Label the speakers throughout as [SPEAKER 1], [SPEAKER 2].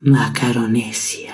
[SPEAKER 1] Macaronesia.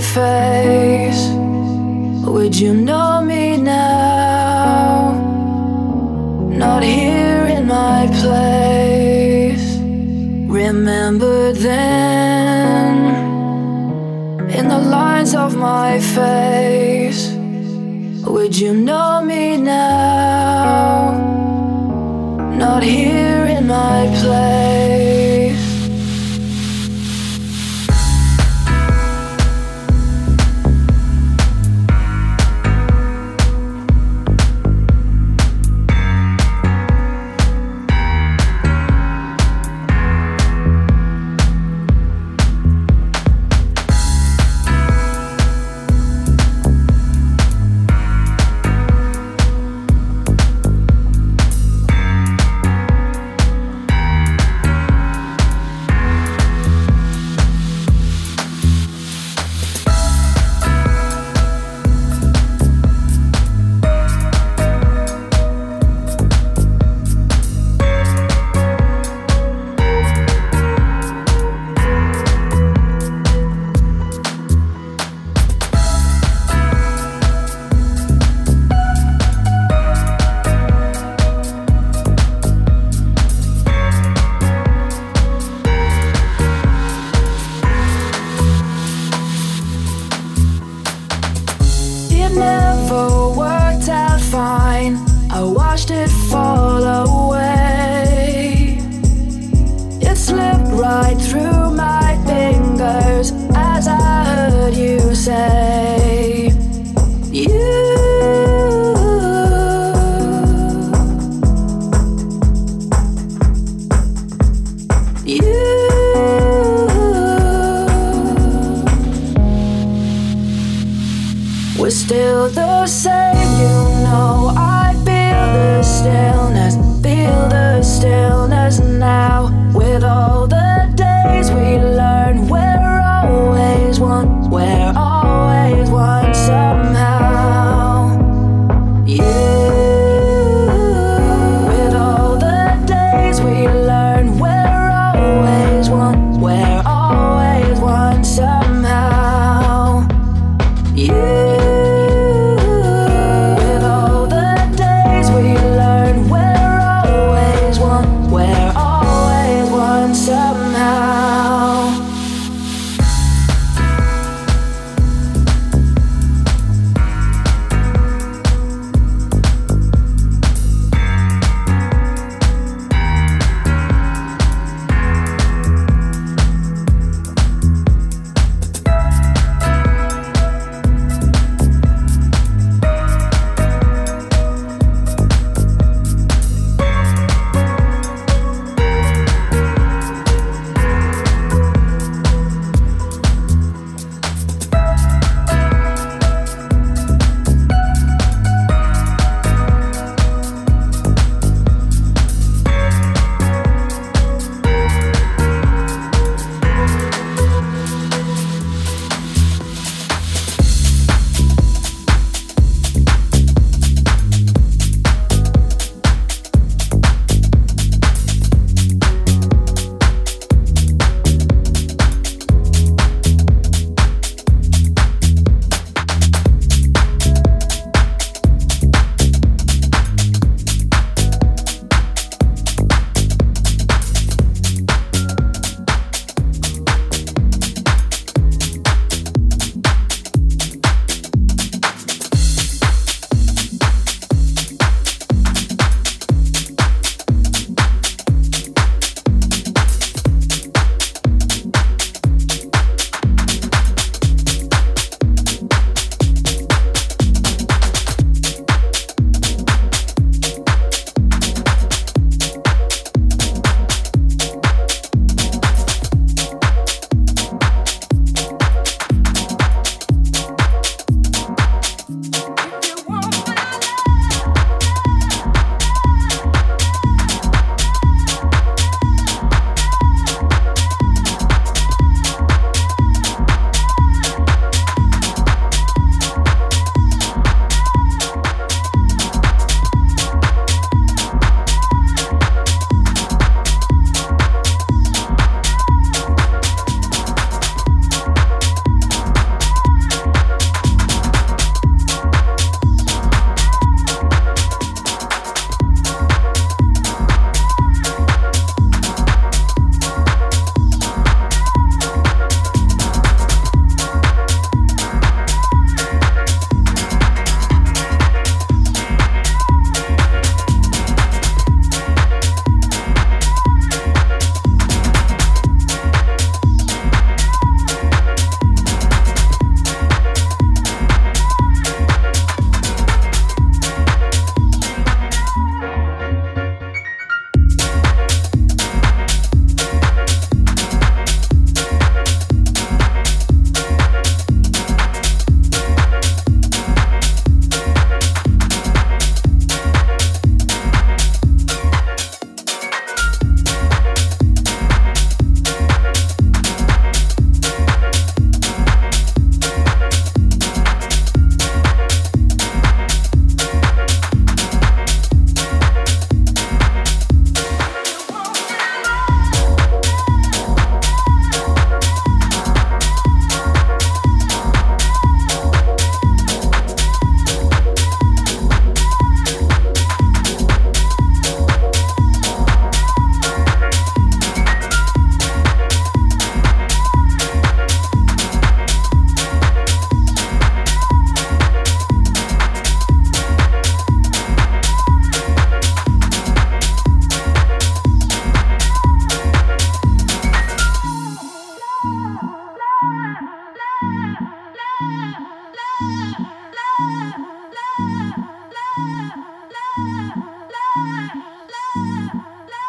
[SPEAKER 2] Fingers as you say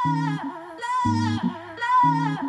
[SPEAKER 3] love, love, love.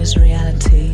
[SPEAKER 3] is reality.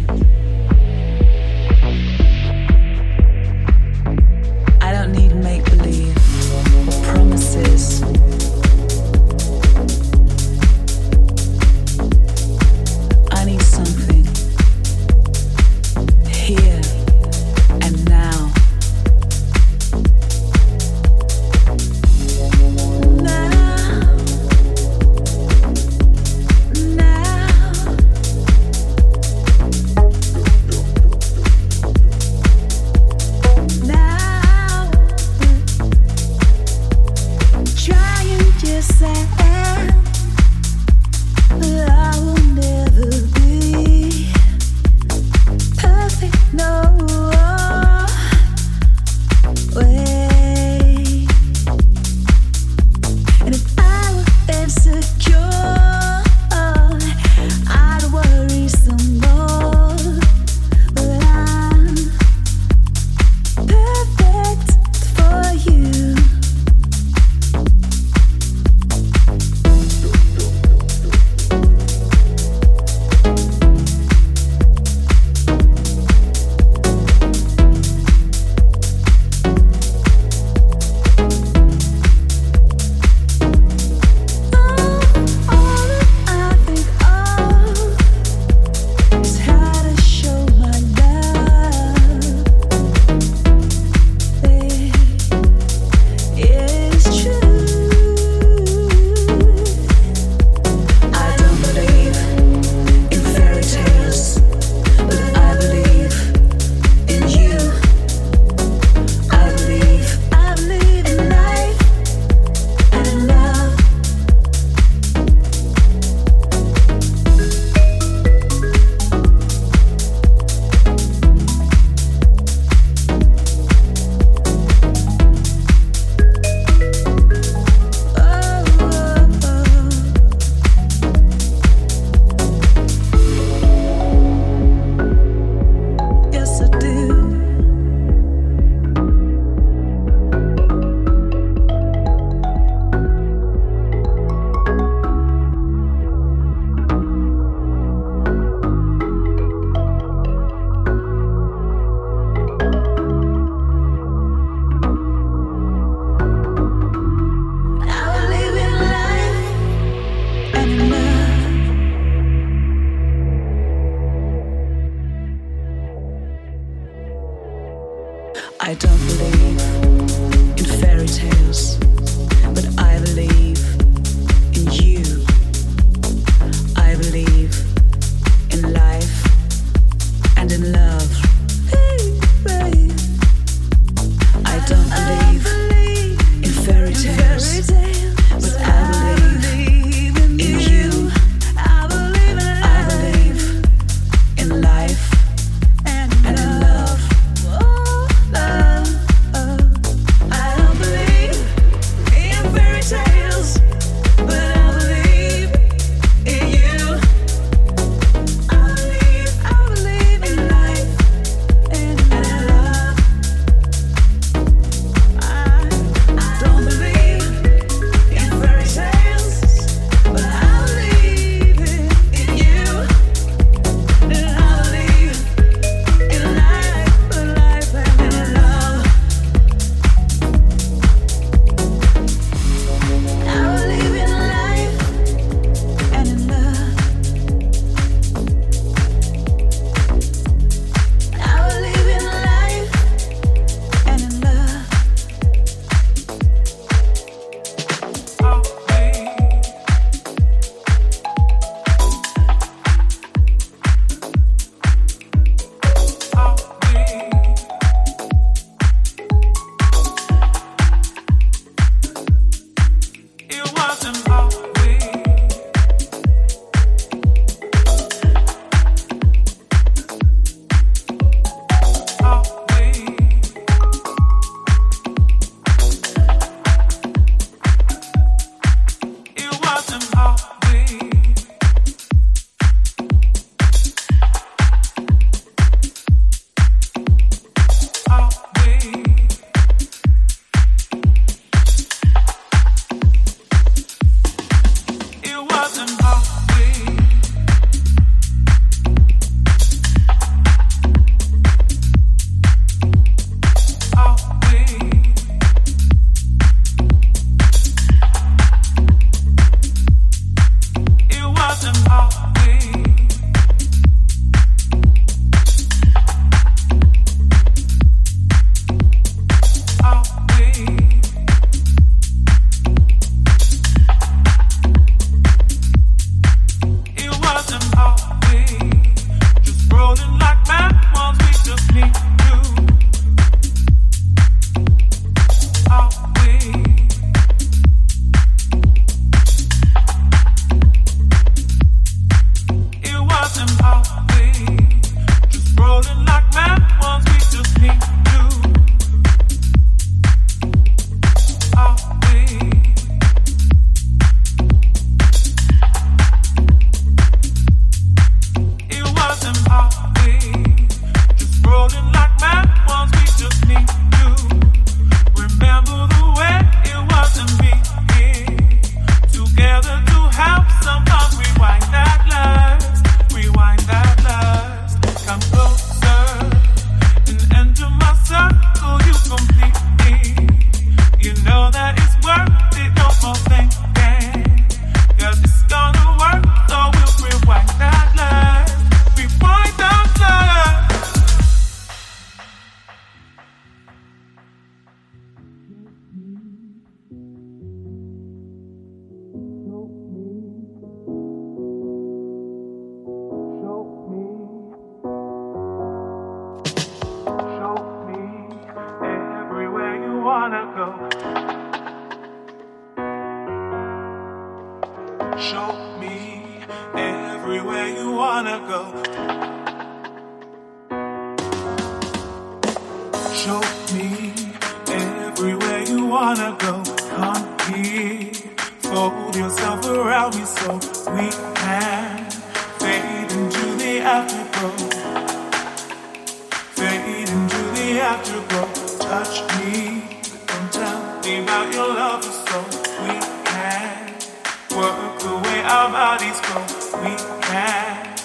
[SPEAKER 3] bodies cold. We can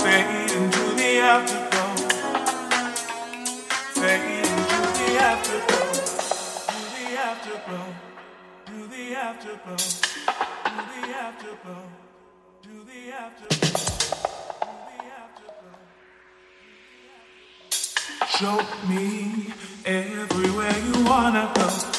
[SPEAKER 3] fade into the afterglow. Fade into the afterglow. Do the afterglow. Do the afterglow. Do the afterglow. Do the afterglow. Show me everywhere you wanna go.